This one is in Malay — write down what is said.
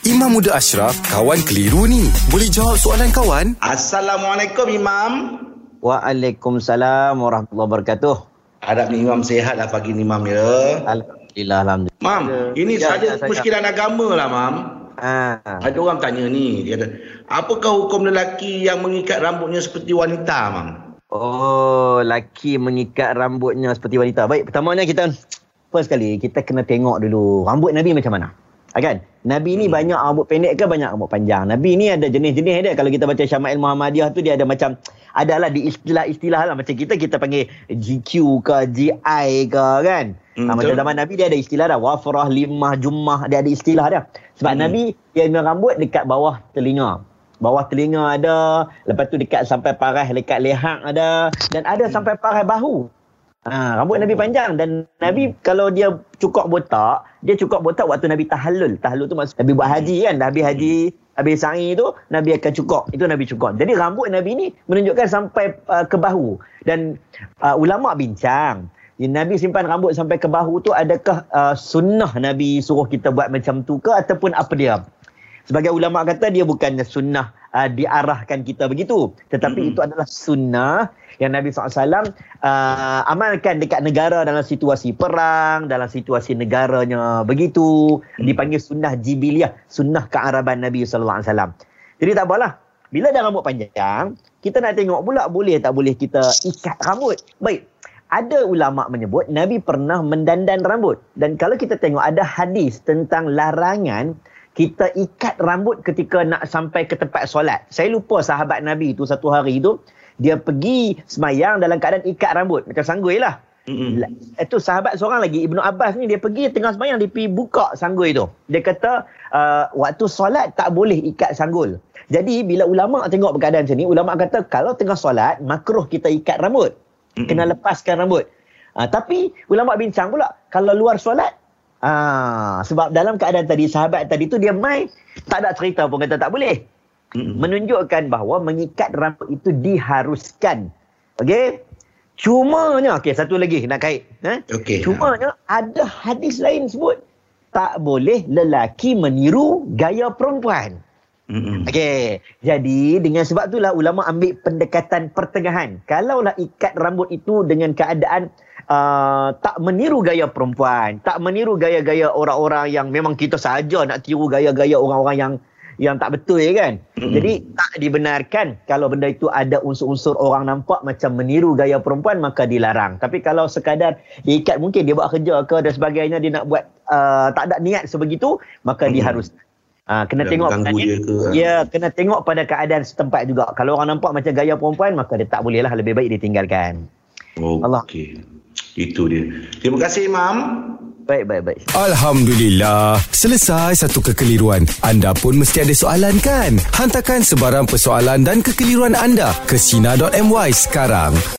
Imam Muda Ashraf, kawan keliru ni. Boleh jawab soalan kawan? Assalamualaikum Imam. Waalaikumsalam warahmatullahi wabarakatuh. Harap ni Imam sihat lah pagi ni Imam ya. Alhamdulillah, alhamdulillah. Mam, ini Ya, saja ya, muskilan agama lah Mam. Ha. Ada orang tanya ni, dia kata, apakah hukum lelaki yang mengikat rambutnya seperti wanita Mam? Oh, laki mengikat rambutnya seperti wanita. Baik, pertamanya kita first kali kita kena tengok dulu rambut Nabi macam mana. Ha, kan? Nabi ni hmm. banyak rambut pendek ke banyak rambut panjang? Nabi ni ada jenis-jenis dia. Kalau kita baca Syama'il Muhammadiyah tu dia ada macam adalah di istilah-istilah lah macam kita kita panggil GQ ke GI ke kan. Hmm, ha, macam zaman Nabi dia ada istilah dah wafrah limah jummah dia ada istilah dia. Sebab Hmm. Nabi dia guna rambut dekat bawah telinga. Bawah telinga ada, lepas tu dekat sampai paras dekat lehak ada dan ada sampai paras bahu. Ha, rambut Nabi panjang dan Nabi kalau dia cukup botak, dia cukup botak waktu Nabi tahallul. Tahallul tu maksud Nabi buat haji kan, dah habis haji, habis sa'i tu Nabi akan cukup. Itu Nabi cukup. Jadi rambut Nabi ni menunjukkan sampai uh, ke bahu dan uh, ulama bincang Nabi simpan rambut sampai ke bahu tu adakah uh, sunnah Nabi suruh kita buat macam tu ke ataupun apa dia? Sebagai ulama kata dia bukannya sunnah uh, diarahkan kita begitu. Tetapi Mm-mm. itu adalah sunnah yang Nabi SAW uh, amalkan dekat negara dalam situasi perang, dalam situasi negaranya begitu. Mm. Dipanggil sunnah jibiliyah, sunnah kearaban Nabi SAW. Jadi tak apalah. Bila dah rambut panjang, kita nak tengok pula boleh tak boleh kita ikat rambut. Baik. Ada ulama menyebut Nabi pernah mendandan rambut. Dan kalau kita tengok ada hadis tentang larangan kita ikat rambut ketika nak sampai ke tempat solat. Saya lupa sahabat Nabi tu satu hari tu dia pergi semayang dalam keadaan ikat rambut macam sanggui lah. Mm-mm. La- Itu sahabat seorang lagi Ibnu Abbas ni dia pergi tengah semayang dia pergi buka sanggul tu. Dia kata uh, waktu solat tak boleh ikat sanggul. Jadi bila ulama tengok keadaan macam ni, ulama kata kalau tengah solat makruh kita ikat rambut. Mm-mm. Kena lepaskan rambut. Uh, tapi ulama bincang pula kalau luar solat Ah, sebab dalam keadaan tadi sahabat tadi tu dia mai tak ada cerita pun kata tak boleh. Menunjukkan bahawa mengikat rambut itu diharuskan. Okey? Cumanya, okey satu lagi nak kait. Eh? Okey. Cumanya ada hadis lain sebut tak boleh lelaki meniru gaya perempuan. Mm-mm. Okey. Jadi dengan sebab itulah ulama ambil pendekatan pertengahan. Kalaulah ikat rambut itu dengan keadaan uh, tak meniru gaya perempuan, tak meniru gaya-gaya orang-orang yang memang kita saja nak tiru gaya-gaya orang-orang yang yang tak betul ya kan. Mm-mm. Jadi tak dibenarkan kalau benda itu ada unsur-unsur orang nampak macam meniru gaya perempuan maka dilarang. Tapi kalau sekadar dia ikat mungkin dia buat kerja ke dan sebagainya dia nak buat uh, tak ada niat sebegitu maka Mm-mm. diharuskan. Ah, kena Dan tengok ganggu keadaan- dia ke? Ya, kena tengok pada keadaan setempat juga. Kalau orang nampak macam gaya perempuan, maka dia tak boleh lah. Lebih baik ditinggalkan. Allah. Okey. Itu dia. Terima kasih Imam. Baik, baik, baik. Alhamdulillah, selesai satu kekeliruan. Anda pun mesti ada soalan kan? Hantarkan sebarang persoalan dan kekeliruan anda ke Sina.my sekarang.